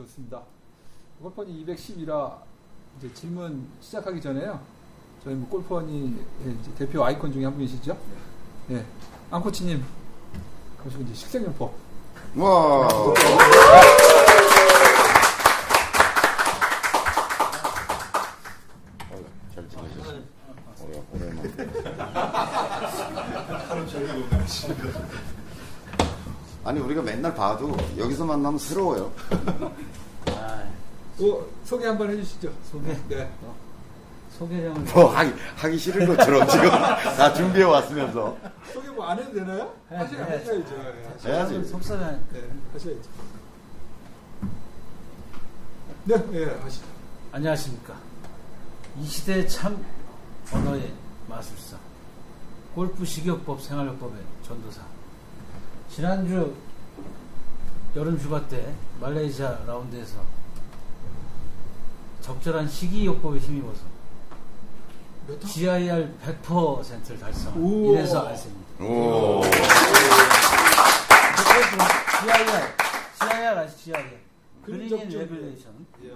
좋습니다. 골퍼니 210이라 이제 질문 시작하기 전에요. 저희 뭐 골퍼니 대표 아이콘 중에 한 분이시죠? 예. 안코치님, 그러시고 이제 식생용법. 와. 어휴, 잘 지내셨어요? 오래, 오랜만에. 아니, 우리가 맨날 봐도 여기서 만나면 새로워요. 어, 소개 한번 해주시죠. 소개? 네. 소개령을 뭐 하기, 하기 싫은 것처럼 지금 다 준비해 왔으면서. 소개 뭐 안 해도 되나요? 해야지, 하셔, 해야지. 하셔야죠. 예, 해야지. 속상한 네, 하셔야죠. 네, 예, 하시죠. 안녕하십니까 이 시대의 참 언어의 마술사 골프 식이요법 생활요법의 전도사 지난주 여름 휴가 때 말레이시아 라운드에서 적절한 식이요법에 힘입어서? GIR 100%를 달성한 우와. 이래서 알습니다 오. GIR GIR 아시 GIR 그린. regulation 이야,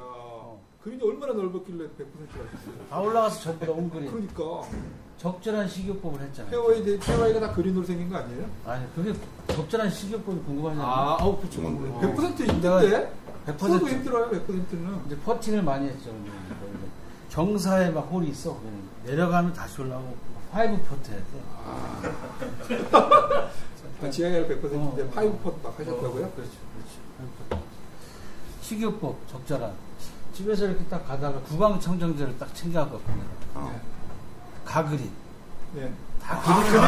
그린이 얼마나 넓었길래 100%가 됐어요? 다 올라가서 전부 다 온그린 그러니까 적절한 식이요법을 했잖아요 페어웨이, 페어웨이가 다 그린으로 생긴 거 아니에요? 아니 그게 적절한 식이요법이 궁금하잖아요 아, 아우, 그쵸. 음. 100% 힘든데? 100% 저도 힘들어요, 100%는. 이제 퍼팅을 많이 했죠. 경사에 막 홀이 있어. 그냥 내려가면 다시 올라오고 five 퍼트 해야 돼. 아, GIR 100%인데 어. five putt 막 하셨다고요? 어, 그렇죠, 그렇죠. 퍼트. 식이요법 적절한. 집에서 이렇게 딱 가다가 구강청정제를 딱 챙겨갔거든요. 어. 가그린. 네. 다 그린.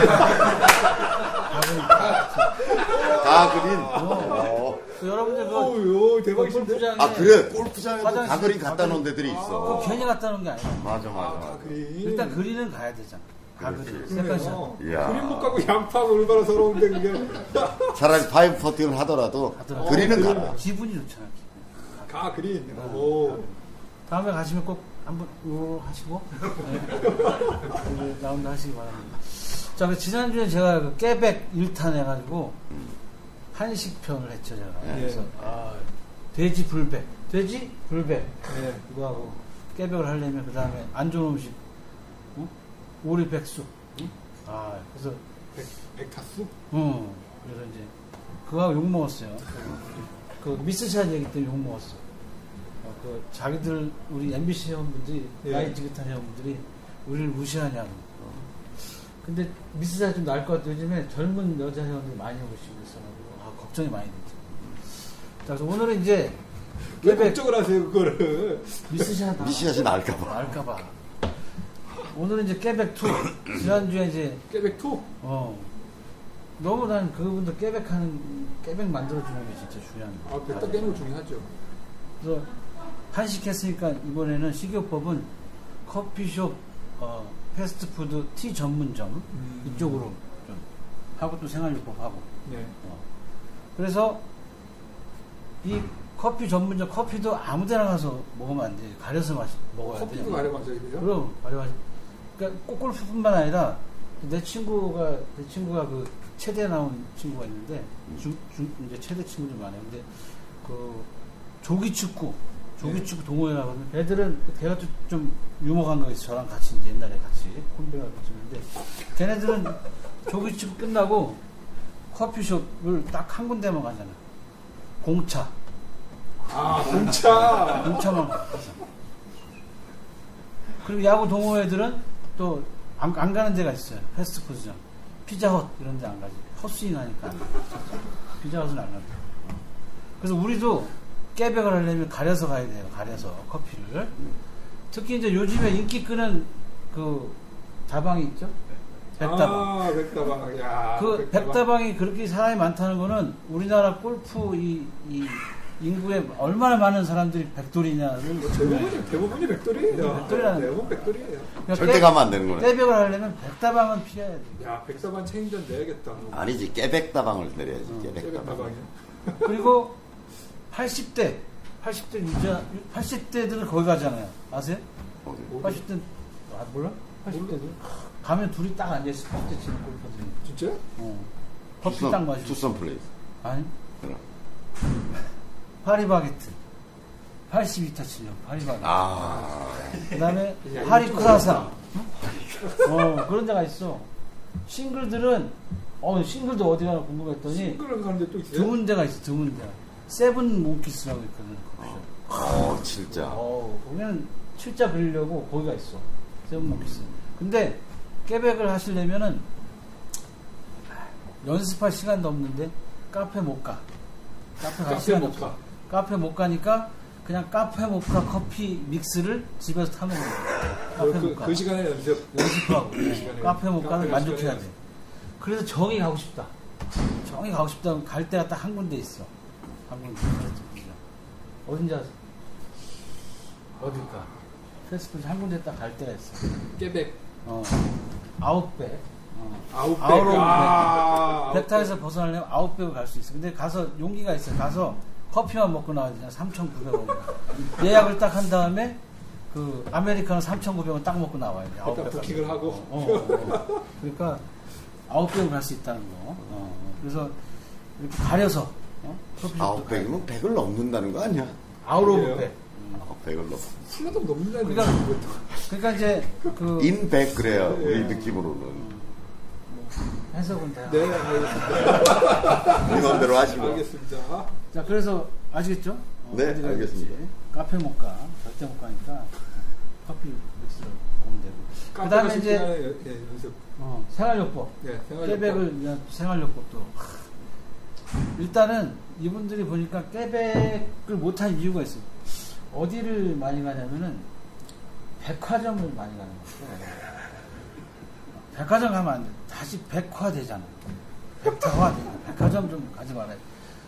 다 그린. 어. 그 여러분들 그거 어우, 대박이신데? 골프장에 아, 그래. 골프장에도 화장실, 다 그린 갖다 놓은. 데들이 있어. 괜히 갖다 놓은 게 아니야. 맞아, 아, 맞아. 그린. 일단 그린은 가야 되잖아. 가그린. 그러네요. 이야. 그린 못 가고 양파가 얼마나 서러운데, 그게. 차라리 five 퍼팅을 하더라도 하더라도. 그린은 어, 가라. 기분이 좋잖아. 기분. 가, 그린. 오. 다음에 가시면 꼭 한번 요 하시고 네. 라운드 하시기 바랍니다. 자, 그 지난주에 제가 그 깨백 1탄 해가지고 한식편을 했죠, 제가. 네. 그래서 아, 돼지 불백, 돼지 불백 네. 그거 하고 깨백을 하려면 그 다음에 안 좋은 음식, 어? 오리 백숙. 응? 아, 그래서 백, 백타수? 음, 그래서 이제 그거 하고 욕 먹었어요. 그 미스샷 얘기 때문에 욕 먹었어. 어, 그 자기들 우리 MBC 회원분들이 예. 나이 지긋한 회원분들이 우리를 무시하냐고. 어. 근데 미스샷 좀 나을 것 같아요. 요즘에 젊은 여자 회원들이 많이 오시고 있어가지고 아, 걱정이 많이 되죠. 자, 그래서 오늘은 이제 왜 깨백 걱정을 하세요, 그거를? 미스샷 미스샷이 나올까봐. 나올까봐. 오늘은 이제 깨백 2 지난주에 이제 깨백 two? 어. 너무 난 그분들 깨백하는, 깨백 만들어주는 게 진짜 중요한 아, 거야. 백타 깨는 거 중요하죠. 그래서 한식했으니까 이번에는 식이요법은 커피숍, 어, 패스트푸드 티 전문점 음. 이쪽으로 좀 하고 또 생활요법 하고. 네. 어. 그래서 이 커피 전문점 커피도 아무 데나 가서 먹으면 안 돼. 가려서 마시, 먹어야 돼. 커피도 가려 마셔야 돼요? 그럼 가려마시. 그러니까 꼭 골프뿐만 아니라 내 친구가 내 친구가 그 체대 나온 친구가 있는데 중, 중 이제 체대 친구들 많아요. 근데 그 조기 축구 조기 네. 축구 동호회 나거든. 애들은 걔가 좀, 거 있어. 저랑 같이 이제 옛날에 같이 콤비가 있는데 걔네들은 조기 축구 끝나고 커피숍을 딱 한 군데만 가잖아. 공차 아, 공차! 공차만 가서. 그리고 야구 동호회들은 또안 가는 데가 있어요. 패스트푸드점. 피자헛 이런 데 안 가지. 헛스윙 하니까. 피자헛은 안 가죠. 그래서 우리도 깨백을 하려면 가려서 가야 돼요. 가려서 커피를. 특히 이제 요즘에 인기 끄는 그 다방이 있죠. 백다방. 아, 백다방. 야. 그 백다방 이 그렇게 사람이 많다는 거는 우리나라 골프 이, 이 인구에 얼마나 많은 사람들이 백돌이냐를 대부분이, 대부분이 백돌이에요. 백돌이라는 대부분 백돌이에요. 그러니까 절대 깨- 가면 안 되는 거네. 깨백을 하려면 백다방은 피해야 돼. 야, 백다방 체인전 내야겠다. 아니지, 깨백다방을 내려야지, 어, 깨백다방. 그리고 80대, 80대 유자, 80대들은 거기 가잖아요. 아세요? 어디? 80대, 아, 몰라? 80대들? 가면 둘이 딱 앉아있어. 80대 치는 골퍼들이. 진짜? 어. 커피 딱 마시고. 투썸 플레이스. 아니? 그럼. 파리바게트. 82타 치려, 파리바게트. 아, 그 다음에 파리 좀 크라상. 어, 그런 데가 있어. 싱글들은, 어, 싱글도 어디 가나 궁금했더니, 싱글을 가는데 또 있어요? 드문 데가 있어, 드문 데가. 세븐 몽키스라고 있거든. 어, 진짜. 어, 거기는 출자 그리려고 거기가 있어. 세븐 몽키스. 근데, 깨백을 하시려면은, 연습할 시간도 없는데, 카페 못 가. 카페 갈 카페 못. 가. 카페 못 가니까, 그냥 카페 모카 커피 믹스를 집에서 타먹는 거야. 카페 그, 모카. 그 시간에 연습. 연습하고. 시간에 카페 모카는 만족해야 돼. 그래서 정히 가고 싶다. 정히 가고 싶다. 갈 데가 딱 한 군데 있어. 한 군데. 어딘지 아세요? 어딜까? 페스티벌 한 군데 딱 갈 데가 있어. 깨백. 어. 아웃백. 어. 아웃백. 아웃백. 아, 백타에서 벗어나려면 아웃백을 갈 수 있어. 근데 가서 용기가 있어. 가서 커피만 먹고 나와야 되잖아. 3,900원. 예약을 딱 한 다음에 그 아메리카노 3,900원 딱 먹고 나와야 돼. 일단 아웃백 부킹을. 하고. 어, 어, 어. 그러니까 아웃백을 갈 수 있다는 거. 어, 어. 그래서 이렇게 가려서 어? 아홉 백이면 백을 넘는다는 거 아니야? 아웃 오브 그래요? 백. 아홉 백을 넘. 술라도 넘는다는 그러니까- 거죠. 그러니까 이제 그 인백 우리 예. 느낌으로는 해석은 다. 네, 알겠습니다. 이건대로 하시고. 알겠습니다. 자, 그래서 아시겠죠? 어, 네, 알겠습니다. 있을지. 카페 못 가. 절대 못 가니까 커피 믹스를 보면 되고. 그 다음에 이제 예, 연습. 어, 생활요법. 네, 생활 깨백을 위한 생활요법도. 일단은 이분들이 보니까 깨백을 못한 이유가 있어요. 어디를 많이 가냐면은 백화점을 많이 가는 거예요. 백화점 가면 안 돼. 다시 백화 되잖아. 백화화 돼. 백화점 좀 가지 말아요.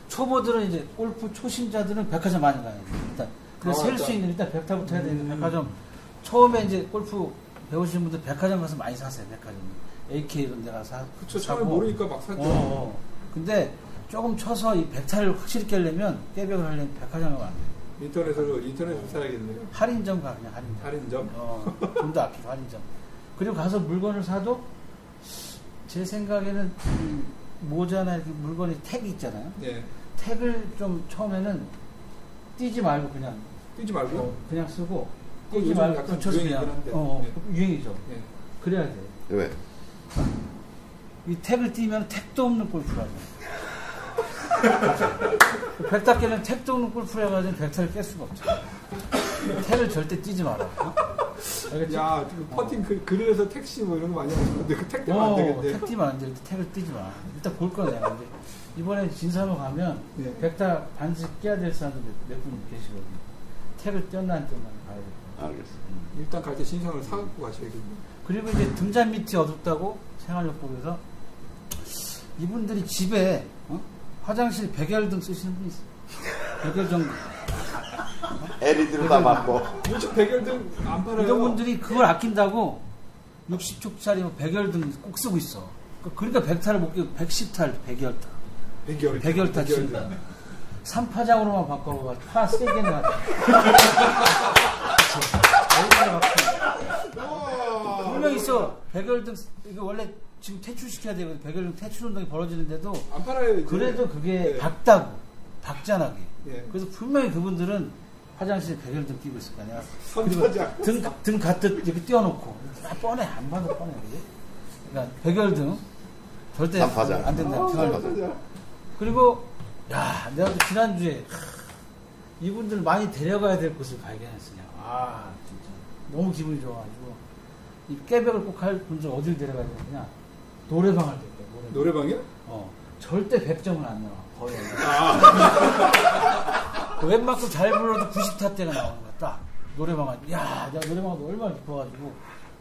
초보들은 이제 골프 초심자들은 백화점 많이 가야 돼. 일단. 그래서 아, 셀수 맞다. 있는 일단 백화부터 해야 되는데 음. 백화점. 처음에 이제 골프 배우시는 분들 백화점 가서 많이 사세요. 백화점. AK 이런 데 가서 사- 그쵸, 사고. 처음에 모르니까 막 샀죠. 어, 어. 근데 조금 쳐서 이 백타를 확실히 깨려면 깨벽을 하려면 백화점 가면 안 돼. 인터넷으로, 인터넷으로 사야겠네요. 할인점 가 그냥 할인점. 할인점. 어, 돈도 아끼고 할인점. 그리고 가서 물건을 사도 제 생각에는 이 모자나 이렇게 물건이 택이 있잖아요. 예. 택을 좀 처음에는 띄지 말고 그냥 뛰지 말고. 어, 그냥 쓰고 띄지 말고 붙여서 그냥. 어, 예. 유행이죠. 예. 그래야 돼. 왜? 이 택을 띄면 택도 없는 골프를 하 죠. 백타 깨면 택도 없는 골프를 해가지고 백타를 깰 수가 없죠. 택을 절대 띄지 마라. 어? 알겠지? 야, 그 퍼팅 그, 그릴에서 택시 뭐 이런 거 많이 하시는데 그택 때문에 안 어, 되겠네. 택 띄면 안 돼. 택을 띄지 마. 일단 볼 거야, 내가. 근데 이번에 진사로 가면 예. 백타 반드시 깨야 될 사람들 몇분 계시거든요. 택을 띄었나 안 띄었나 봐야 돼. 알겠어. 일단 갈 때 신청을 사갖고 가셔야겠네. 그리고 이제 등잔 밑이 어둡다고 생활요법에서 이분들이 집에 어? 화장실 백열등 쓰시는 분이 있어요. 백열등 LED로 다 바꿔. 요즘 백열등 안 팔아요. 이런 분들이 그걸 아낀다고 60초짜리 뭐 백열등 꼭 쓰고 있어. 그러니까 백타를 못 끼고 110타를 백열타. 백열. 백열타 친다. 3파장으로만 바꿔봐. 파 세게 나. 분명 있어. 백열등 이거 원래 지금 퇴출시켜야 되거든. 백열등 퇴출 운동이 벌어지는데도 안 팔아요. 이제. 그래도 그게 네. 밝다고 박잖아게. 예. 그래서 분명히 그분들은 화장실에 백열등 끼고 있을 거 아니야. 선파장. 등, 등 가득 이렇게 띄워놓고. 다 뻔해. 안 봐도 뻔해. 그지? 그러니까 백열등 절대 삼파장. 안 된다. 선파장. 그리고 야 내가 또 지난주에 하, 이분들 많이 데려가야 될 곳을 발견했으냐. 아 진짜 너무 기분이 좋아가지고 이 깨백을 꼭 할 분들 어딜 데려가야 되느냐. 노래방을 데려가. 노래방. 노래방이요? 어, 절대 100점은 안 나와. 거의. 아. 그 웬만큼 잘 불러도 90타 때가 나오는 거야. 딱. 노래방 가 야, 내가 노래방 가도 얼마나 기뻐가지고,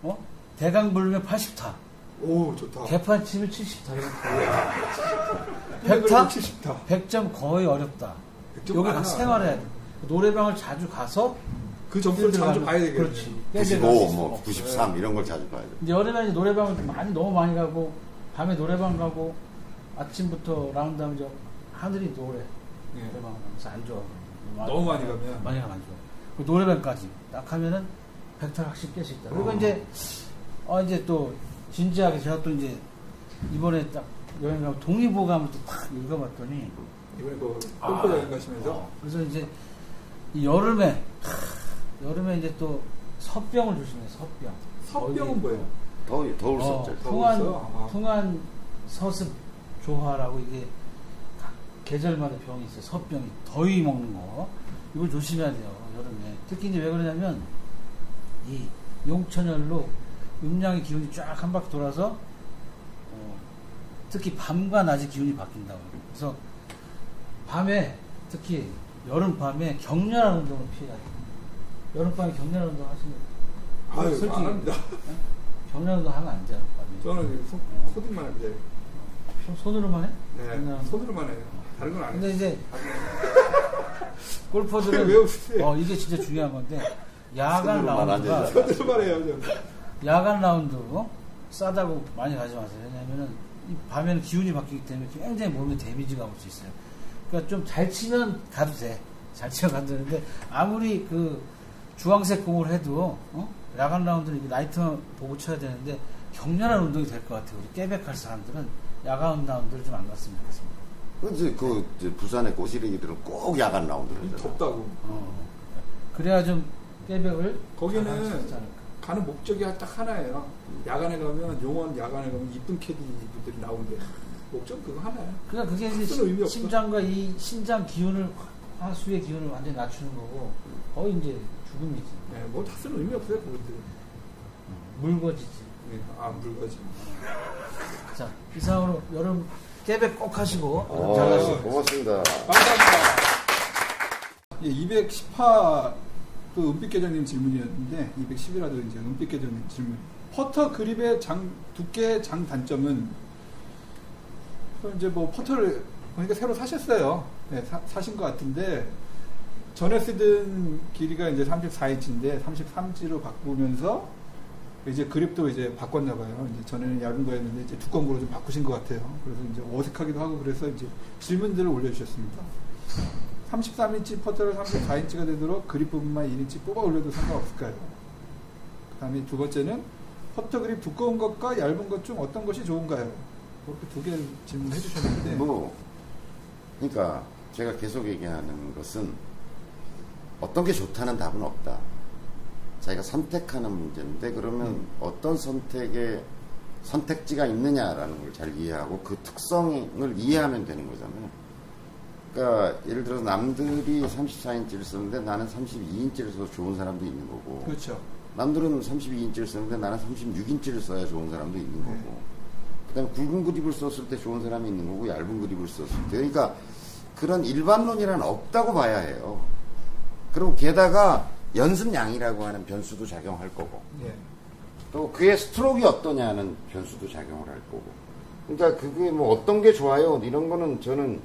어? 대강 부르면 80타. 오, 좋다. 개판 치면 70타. 이런 백타? 100타? 70타. 100점 거의 어렵다. 100점 여기 많아. 가 생활해야 돼. 노래방을 자주 가서, 그 점수를 자주 봐야 되겠네. 그렇지. 95, 깨져갈 수뭐 있어. 93 이런 걸 자주 봐야 돼. 근데 여름에 이제 노래방을 많이 너무 많이 가고 밤에 노래방 가고 아침부터 라운드 하면 저 하늘이 노래 예. 노래방 가면서 안 좋아 너무 많이 가면. 많이 가면 안 좋아 그 노래방까지 딱 하면은 백탈 확실히 깰수 있다 그리고 어. 이제 어 이제 또 진지하게 제가 또 이제 이번에 딱 여행 가면 동의보감을 또 탁 읽어봤더니 이번에 그 아. 골프 여행 가시면서 어, 그래서 이제 이 여름에 하, 여름에 이제 또 섭병을 조심해 섭병. 섭병은 뭐예요? 더울, 더울 수 어, 없죠. 풍한? 아. 풍한 서습 조화라고 이게 각 계절마다 병이 있어요. 섭병이 더위 먹는 거 이걸 조심해야 돼요 여름에. 특히 이제 왜 그러냐면 이 용천열로 음양의 기운이 쫙 한 바퀴 돌아서 어, 특히 밤과 낮의 기운이 바뀐다고. 그래서 밤에 특히 여름 밤에 격렬한 운동을 피해야 돼요. 여름 밤에 격렬한 운동 하시면 아유, 솔직히 안 합니다. 격렬한 운동 하면 안 돼요. 밤에. 저는 소, 소들만 합니다. 손- 손으로만 해? 네, 그냥- 소들만 해요. 다른 건안 근데 해요. 이제 골퍼들은 왜 웃으세요? 어 이게 진짜 중요한 건데 야간 손으로만 라운드가. 소들만 해요. 야간 라운드 어? 싸다고 많이 가지 마세요. 왜냐면은 이 밤에는 기운이 바뀌기 때문에 굉장히 몸에 데미지가 올 수 있어요. 그러니까 좀 잘 치면 가도 돼. 잘 치면 가도 되는데 아무리 그 주황색 공을 해도 어? 야간 라운드는 이게 라이트만 보고 쳐야 되는데 격렬한 운동이 될 것 같아요. 우리 깨백할 사람들은 야간 라운드를 좀 안 갔으면 좋겠습니다. 그지 그 이제 부산의 고시리기들은 꼭 야간 라운드를. 덥다고. 어. 그래야 좀 깨백을 거기는 잘할 수 있지 않을까. 가는 목적이 딱 하나예요. 야간에 가면 용원 야간에 가면 이쁜 캐디 분들이 나온대. 목적 그거 하나야. 그러니까 그게 이제? 심장과 이 신장 기운을 하수의 기운을 완전히 낮추는 거고 거의 이제 죽음이지 네, 뭐다 쓰는 의미 없어요, 그분들. 물거지지. 네, 아, 물거지. 자 이상으로 여름 깨백 꼭 하시고 어, 잘 가시고. 고맙습니다. 감사합니다. 예, 210화 또 은빛계정님 질문이었는데 210이라도 이제 은빛계정님 질문. 퍼터 그립의 장 두께 장 단점은 그 이제 뭐 퍼터를 보니까 새로 사셨어요. 네, 사, 신 것 같은데 전에 쓰던 길이가 이제 34인치인데 33인치로 바꾸면서 이제 그립도 이제 바꿨나 봐요. 이제 전에는 얇은 거였는데 이제 두꺼운 거로 좀 바꾸신 것 같아요. 그래서 이제 어색하기도 하고 그래서 이제 질문들을 올려주셨습니다. 33인치 퍼터를 34인치가 되도록 그립 부분만 1인치 뽑아 올려도 상관없을까요? 그 다음에 두 번째는 퍼터 그립 두꺼운 것과 얇은 것 중 어떤 것이 좋은가요? 그렇게 두 개 질문해 주셨는데 뭐, 그러니까 제가 계속 얘기하는 것은 어떤 게 좋다는 답은 없다. 자기가 선택하는 문제인데 그러면 어떤 선택에 선택지가 있느냐라는 걸 잘 이해하고 그 특성을 이해하면 되는 거잖아요. 그러니까 예를 들어서 남들이 34인치를 쓰는데 나는 32인치를 써서 좋은 사람도 있는 거고 그렇죠. 남들은 32인치를 쓰는데 나는 36인치를 써야 좋은 사람도 있는 거고. 네. 그다음에 굵은 그립을 썼을 때 좋은 사람이 있는 거고 얇은 그립을 썼을 때. 그러니까 그런 일반론이란 없다고 봐야 해요. 그리고 게다가 연습량이라고 하는 변수도 작용할 거고. 예. 또 그의 스트로크가 어떠냐는 변수도 작용을 할 거고. 그러니까 그게 뭐 어떤 게 좋아요? 이런 거는 저는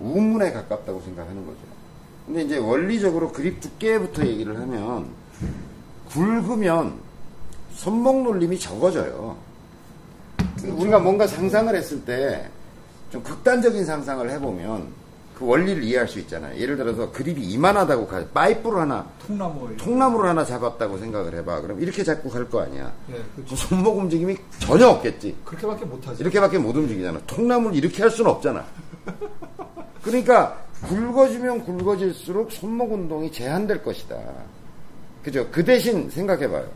우문에 가깝다고 생각하는 거죠. 근데 이제 원리적으로 그립 두께부터 얘기를 하면 굵으면 손목 놀림이 적어져요. 우리가 뭔가 상상을 했을 때 좀 극단적인 상상을 해보면 그 원리를 이해할 수 있잖아요. 예를 들어서 그립이 이만하다고 가, 파이프를 하나, 통나무. 통나무를 하나 잡았다고 생각을 해봐. 그럼 이렇게 잡고 갈 거 아니야. 그 그렇죠. 손목 움직임이 전혀 없겠지. 그렇게밖에 못하죠. 이렇게밖에 못 움직이잖아. 통나무를 이렇게 할 수는 없잖아. 그러니까 굵어지면 굵어질수록 손목 운동이 제한될 것이다. 그죠? 그 대신 생각해봐요.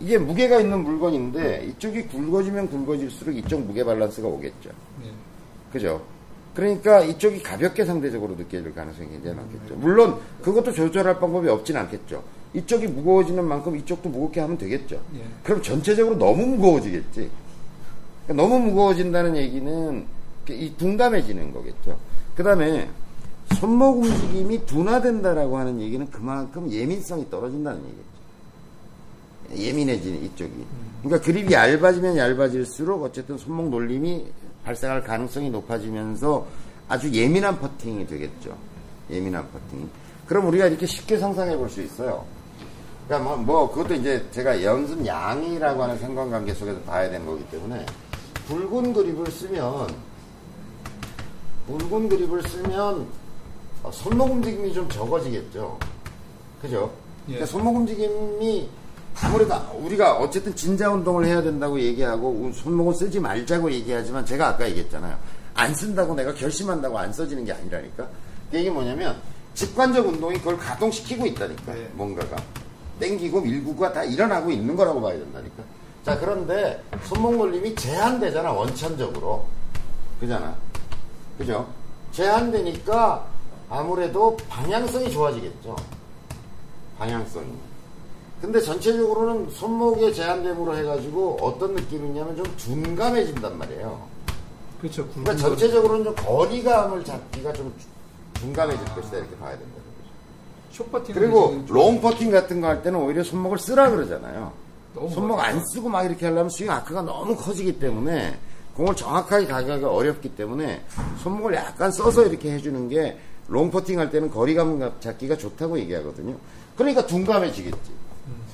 이게 무게가 있는 물건인데 이쪽이 굵어지면 굵어질수록 이쪽 무게 밸런스가 오겠죠. 예. 그죠? 그러니까 이쪽이 가볍게 상대적으로 느껴질 가능성이 굉장히 많겠죠. 물론 그것도 조절할 방법이 없진 않겠죠. 이쪽이 무거워지는 만큼 이쪽도 무겁게 하면 되겠죠. 예. 그럼 전체적으로 너무 무거워지겠지. 그러니까 너무 무거워진다는 얘기는 이 둔감해지는 거겠죠. 그 다음에 손목 움직임이 둔화된다라고 하는 얘기는 그만큼 예민성이 떨어진다는 얘기죠. 예민해지는 이쪽이. 그러니까 그립이 얇아지면 얇아질수록 어쨌든 손목 놀림이 발생할 가능성이 높아지면서 아주 예민한 퍼팅이 되겠죠. 예민한 퍼팅. 그럼 우리가 이렇게 쉽게 상상해 볼 수 있어요. 그러니까 뭐, 뭐 그것도 이제 제가 연습 양이라고 하는 상관관계 속에서 봐야 되는 거기 때문에 굵은 그립을 쓰면 굵은 그립을 쓰면 어, 손목 움직임이 좀 적어지겠죠. 그죠? 예. 그러니까 손목 움직임이 아무래도 우리가 어쨌든 진자 운동을 해야 된다고 얘기하고 손목을 쓰지 말자고 얘기하지만 제가 아까 얘기했잖아요. 안 쓴다고 내가 결심한다고 안 써지는 게 아니라니까. 이게 뭐냐면 직관적 운동이 그걸 가동시키고 있다니까. 네. 뭔가가 땡기고 밀고가 다 일어나고 있는 거라고 봐야 된다니까. 자 그런데 손목 놀림이 제한되잖아 원천적으로. 그잖아. 그죠? 제한되니까 아무래도 방향성이 좋아지겠죠. 방향성이. 근데 전체적으로는 손목의 제한됨으로 해가지고 어떤 느낌이냐면 좀 둔감해진단 말이에요. 그렇죠. 그러니까 전체적으로는 좀 거리감을 잡기가 좀 둔감해질 것이다 이렇게 봐야 된다는 거죠. 숏퍼팅 그리고 롱 퍼팅 같은 거 할 때는 오히려 손목을 쓰라 그러잖아요. 손목. 안 쓰고 막 이렇게 하려면 스윙 아크가 너무 커지기 때문에 공을 정확하게 가기가 어렵기 때문에 손목을 약간 써서 이렇게 해주는 게 롱 퍼팅 할 때는 거리감 잡기가 좋다고 얘기하거든요. 그러니까 둔감해지겠지.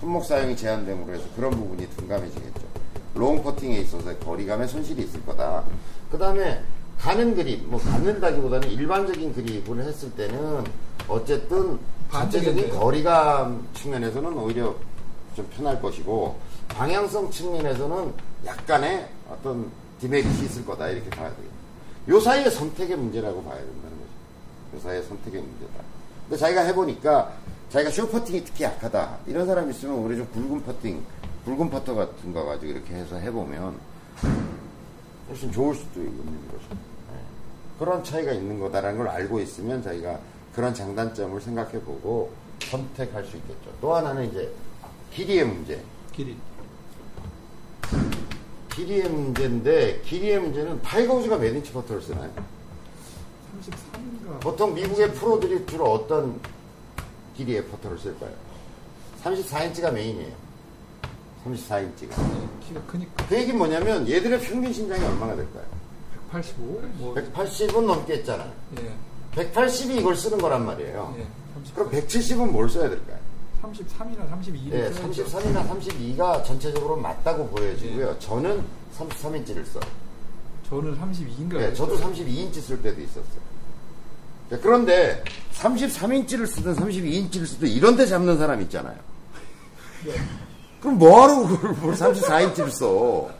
손목 사용이 제한됨으로 해서 그런 부분이 둔감해지겠죠. 롱 퍼팅에 있어서 거리감에 손실이 있을 거다. 그 다음에 가는 그립, 뭐 갖는다기보다는 일반적인 그립을 했을 때는 어쨌든 전체적인. 거리감 측면에서는 오히려 좀 편할 것이고 방향성 측면에서는 약간의 어떤 demerit 있을 거다 이렇게 봐야 되겠죠. 요 사이의 선택의 문제라고 봐야 된다는 거죠. 요 사이의 선택의 문제다. 근데 자기가 해보니까 자기가 숏 퍼팅이 특히 약하다 이런 사람이 있으면 오히려 좀 굵은 퍼팅, 굵은 퍼터 같은 거 가지고 이렇게 해서 해보면 훨씬 좋을 수도 있는 거죠. 네. 그런 차이가 있는 거다라는 걸 알고 있으면 자기가 그런 장단점을 생각해보고 선택할 수 있겠죠. 또 하나는 이제 길이의 문제. 길이. 길이의 문제인데 길이의 문제는 타이거 우즈가 몇 인치 퍼터를 쓰나요? 33인가. 보통 미국의 프로들이 주로 어떤 길이의 퍼터를 쓸까요? 34인치가 메인이에요. 34인치가. 키가 크니까. 그 얘기는 뭐냐면 얘들의 평균 신장이 얼마나 될까요? 185? 뭐. 180은 넘겠잖아요. 예. 180이 이걸 쓰는 거란 말이에요. 예. 30, 그럼 170은 뭘 써야 될까요? 33이나 32. 예, 33이나 32가 전체적으로 맞다고 보여지고요. 저는 33인치를 써요. 저는 32인가. 예, 저도 32인치 쓸 때도 있었어요. 자, 그런데 33인치를 쓰든 32인치를 쓰든 이런 데 잡는 사람 있잖아요. 그럼 뭐하러 그걸 뭘 34인치를 써?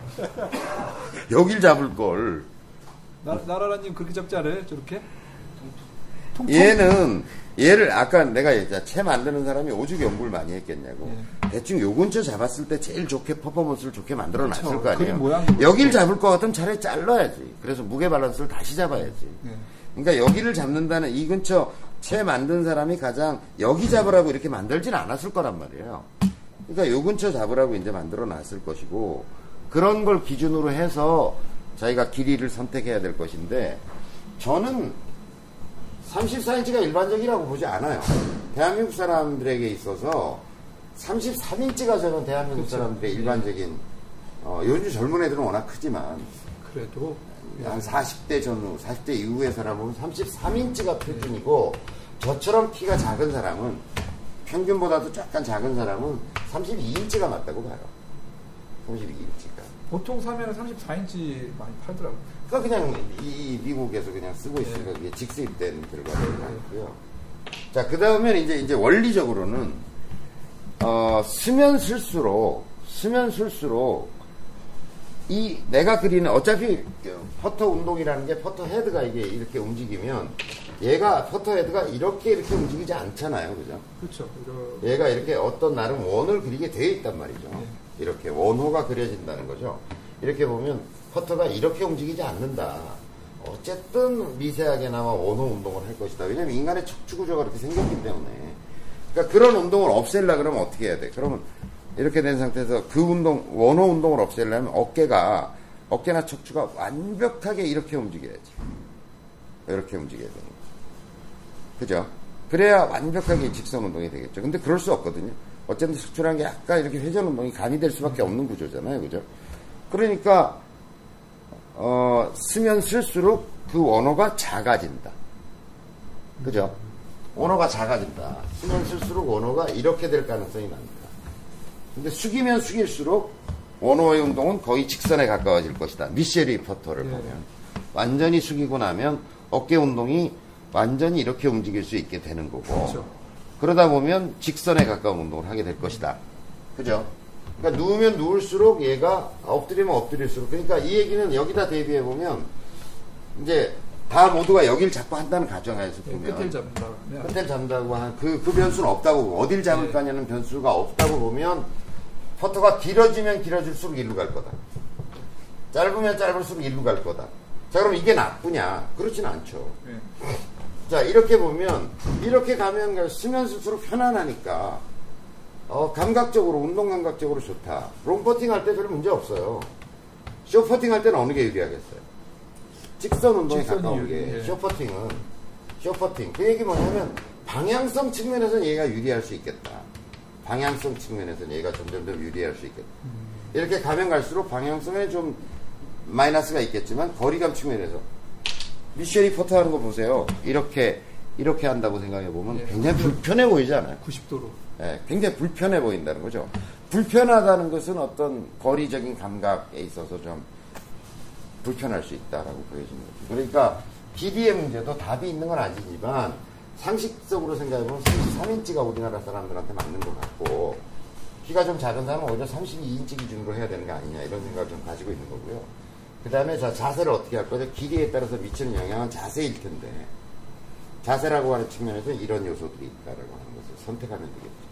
여길 잡을 걸. 나, 나라라님 그렇게 잡지 않아요? 저렇게? 통통. 얘는 얘를 아까 내가 얘기했잖아. 채 만드는 사람이 오죽 연구를 많이 했겠냐고. 대충 요 근처 잡았을 때 제일 좋게 퍼포먼스를 좋게 만들어 놨을 그렇죠. 거 아니에요. 여길 잡을 것 같으면 차라리 잘라야지. 그래서 무게 밸런스를 다시 잡아야지. 예. 그러니까 여기를 잡는다는 이 근처 채 만든 사람이 가장 여기 잡으라고 이렇게 만들진 않았을 거란 말이에요. 그러니까 요 근처 잡으라고 이제 만들어 놨을 것이고 그런 걸 기준으로 해서 자기가 길이를 선택해야 될 것인데 저는 34인치가 일반적이라고 보지 않아요. 대한민국 사람들에게 있어서 33인치가 저는 대한민국 그쵸. 사람들의 일반적인 어, 요즘 젊은 애들은 워낙 크지만 그래도. 한 40대 전후, 40대 이후의 사람은 33인치가 표준이고 저처럼 키가 작은 사람은 평균보다도 약간 작은 사람은 32인치가 맞다고 봐요. 32인치가. 보통 사면은 34인치 많이 팔더라고요. 그러니까 그냥 이, 이 미국에서 그냥 쓰고 있으니까 그게 직수입된 결과를 많고요. 자, 그 다음에 이제 이제 원리적으로는 어, 쓰면 쓸수록 쓰면 쓸수록 이 내가 그리는 어차피 퍼터 운동이라는 게 퍼터 헤드가 이게 이렇게 움직이면 얘가 퍼터 헤드가 이렇게 이렇게 움직이지 않잖아요, 그죠? 그렇죠. 이런 얘가 이렇게 어떤 나름 원을 그리게 되어 있단 말이죠. 이렇게 원호가 그려진다는 거죠. 이렇게 보면 퍼터가 이렇게 움직이지 않는다. 어쨌든 미세하게나마 원호 운동을 할 것이다. 왜냐면 인간의 척추 구조가 그렇게 생겼기 때문에. 그러니까 그런 운동을 없애려 그러면 어떻게 해야 돼? 그러면 이렇게 된 상태에서 그 운동, 원호 운동을 없애려면 어깨가, 어깨나 척추가 완벽하게 이렇게 움직여야지. 이렇게 움직여야 되는 거죠. 그죠? 그래야 완벽하게 직선 운동이 되겠죠. 근데 그럴 수 없거든요. 어쨌든 척추라는 게 약간 이렇게 회전 운동이 가미될 수밖에 없는 구조잖아요. 그죠? 그러니까, 어, 쓰면 쓸수록 그 원호가 작아진다. 그죠? 원호가 작아진다. 쓰면 쓸수록 원호가 이렇게 될 가능성이 납니다. 근데 숙이면 숙일수록 원호의 운동은 거의 직선에 가까워질 것이다. 미셸이 퍼터를 예. 보면. 완전히 숙이고 나면 어깨 운동이 완전히 이렇게 움직일 수 있게 되는 거고. 그렇죠. 그러다 보면 직선에 가까운 운동을 하게 될 것이다. 그죠? 그러니까 누우면 누울수록 얘가 엎드리면 엎드릴수록 그러니까 이 얘기는 여기다 대비해 보면 이제 다 모두가 여길 잡고 한다는 가정하에서 예, 보면 끝을 잡는다. 네. 끝을 잡는다고 한 그그 변수는 없다고 어딜 잡을 네. 거냐는 변수가 없다고 보면 퍼터가 길어지면 길어질수록 일로 갈 거다. 짧으면 짧을수록 일로 갈 거다. 자 그럼 이게 나쁘냐? 그렇진 않죠. 예. 자 이렇게 보면 이렇게 가면 갈- 쓰면 쓸수록 편안하니까 어, 감각적으로 운동 감각적으로 좋다. 롱퍼팅 할 때 별로 문제 없어요. 쇼퍼팅 할 때는 어느 게 유리하겠어요? 직선 운동에 직선이 가까운 게 유리해. 쇼퍼팅은 쇼퍼팅 그 얘기 뭐냐면 방향성 측면에서는 얘가 유리할 수 있겠다. 방향성 측면에서는 얘가 점점 더 유리할 수 있겠다. 이렇게 가면 갈수록 방향성에 좀 마이너스가 있겠지만 거리감 측면에서 미셸이 퍼터 하는 거 보세요. 이렇게 이렇게 한다고 생각해 보면 예. 굉장히 불편해 보이지 않아요? 90도로. 예, 굉장히 불편해 보인다는 거죠. 불편하다는 것은 어떤 거리적인 감각에 있어서 좀 불편할 수 있다라고 보여지는 거죠. 그러니까 길이의 문제도 답이 있는 건 아니지만 상식적으로 생각해보면 33인치가 우리나라 사람들한테 맞는 것 같고 키가 좀 작은 사람은 오히려 32인치 기준으로 해야 되는 거 아니냐 이런 생각을 좀 가지고 있는 거고요. 그 다음에 자, 자세를 어떻게 할 거죠? 길이에 따라서 미치는 영향은 자세일 텐데 자세라고 하는 측면에서 이런 요소들이 있다라고 하는 것을 선택하면 되겠죠.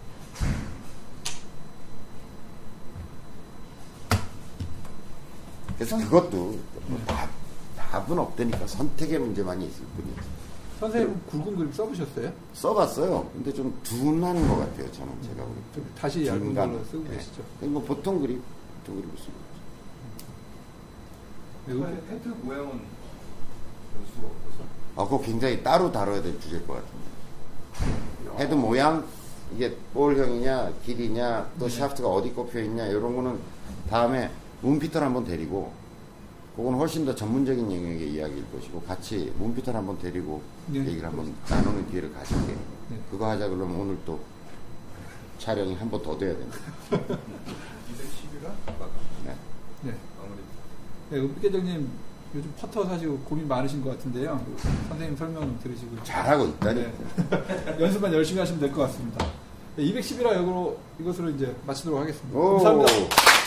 그래서 그것도 뭐 답, 답은 없다니까 선택의 문제만이 있을 뿐이지. 선생님 굵은 그립 써보셨어요? 써봤어요. 근데 좀 둔한 것 같아요. 저는 제가. 좀 다시 얇은. 걸로 쓰고 예. 계시죠? 뭐 보통 그립, 보통 그립 쓰고. 네, 음- 헤드 모양은 변수가 없어서 아, 그거 굉장히 따로 다뤄야 될 주제일 것 같은데. 헤드 모양, 이게 볼형이냐, 길이냐, 또 샤프트가 어디 꼽혀 있냐, 이런 거는 다음에 문피터를 한번 데리고, 그건 훨씬 더 전문적인 영역의 이야기일 것이고, 같이 문피터를 한번 데리고 네, 얘기를 한번 나누는 기회를 가질게. 네. 그거 하자 그러면 오늘 또 촬영이 한 번 더 돼야. 210이라 아까 네. 네. 아무리 네, 은빛계장님 요즘 퍼터 사시고 고민 많으신 것 같은데요. 선생님 설명 좀 들으시고 잘하고 있다니. 네. 연습만 열심히 하시면 될 것 같습니다. 네, 210이라 이거로 이것으로 이제 마치도록 하겠습니다. 오. 감사합니다.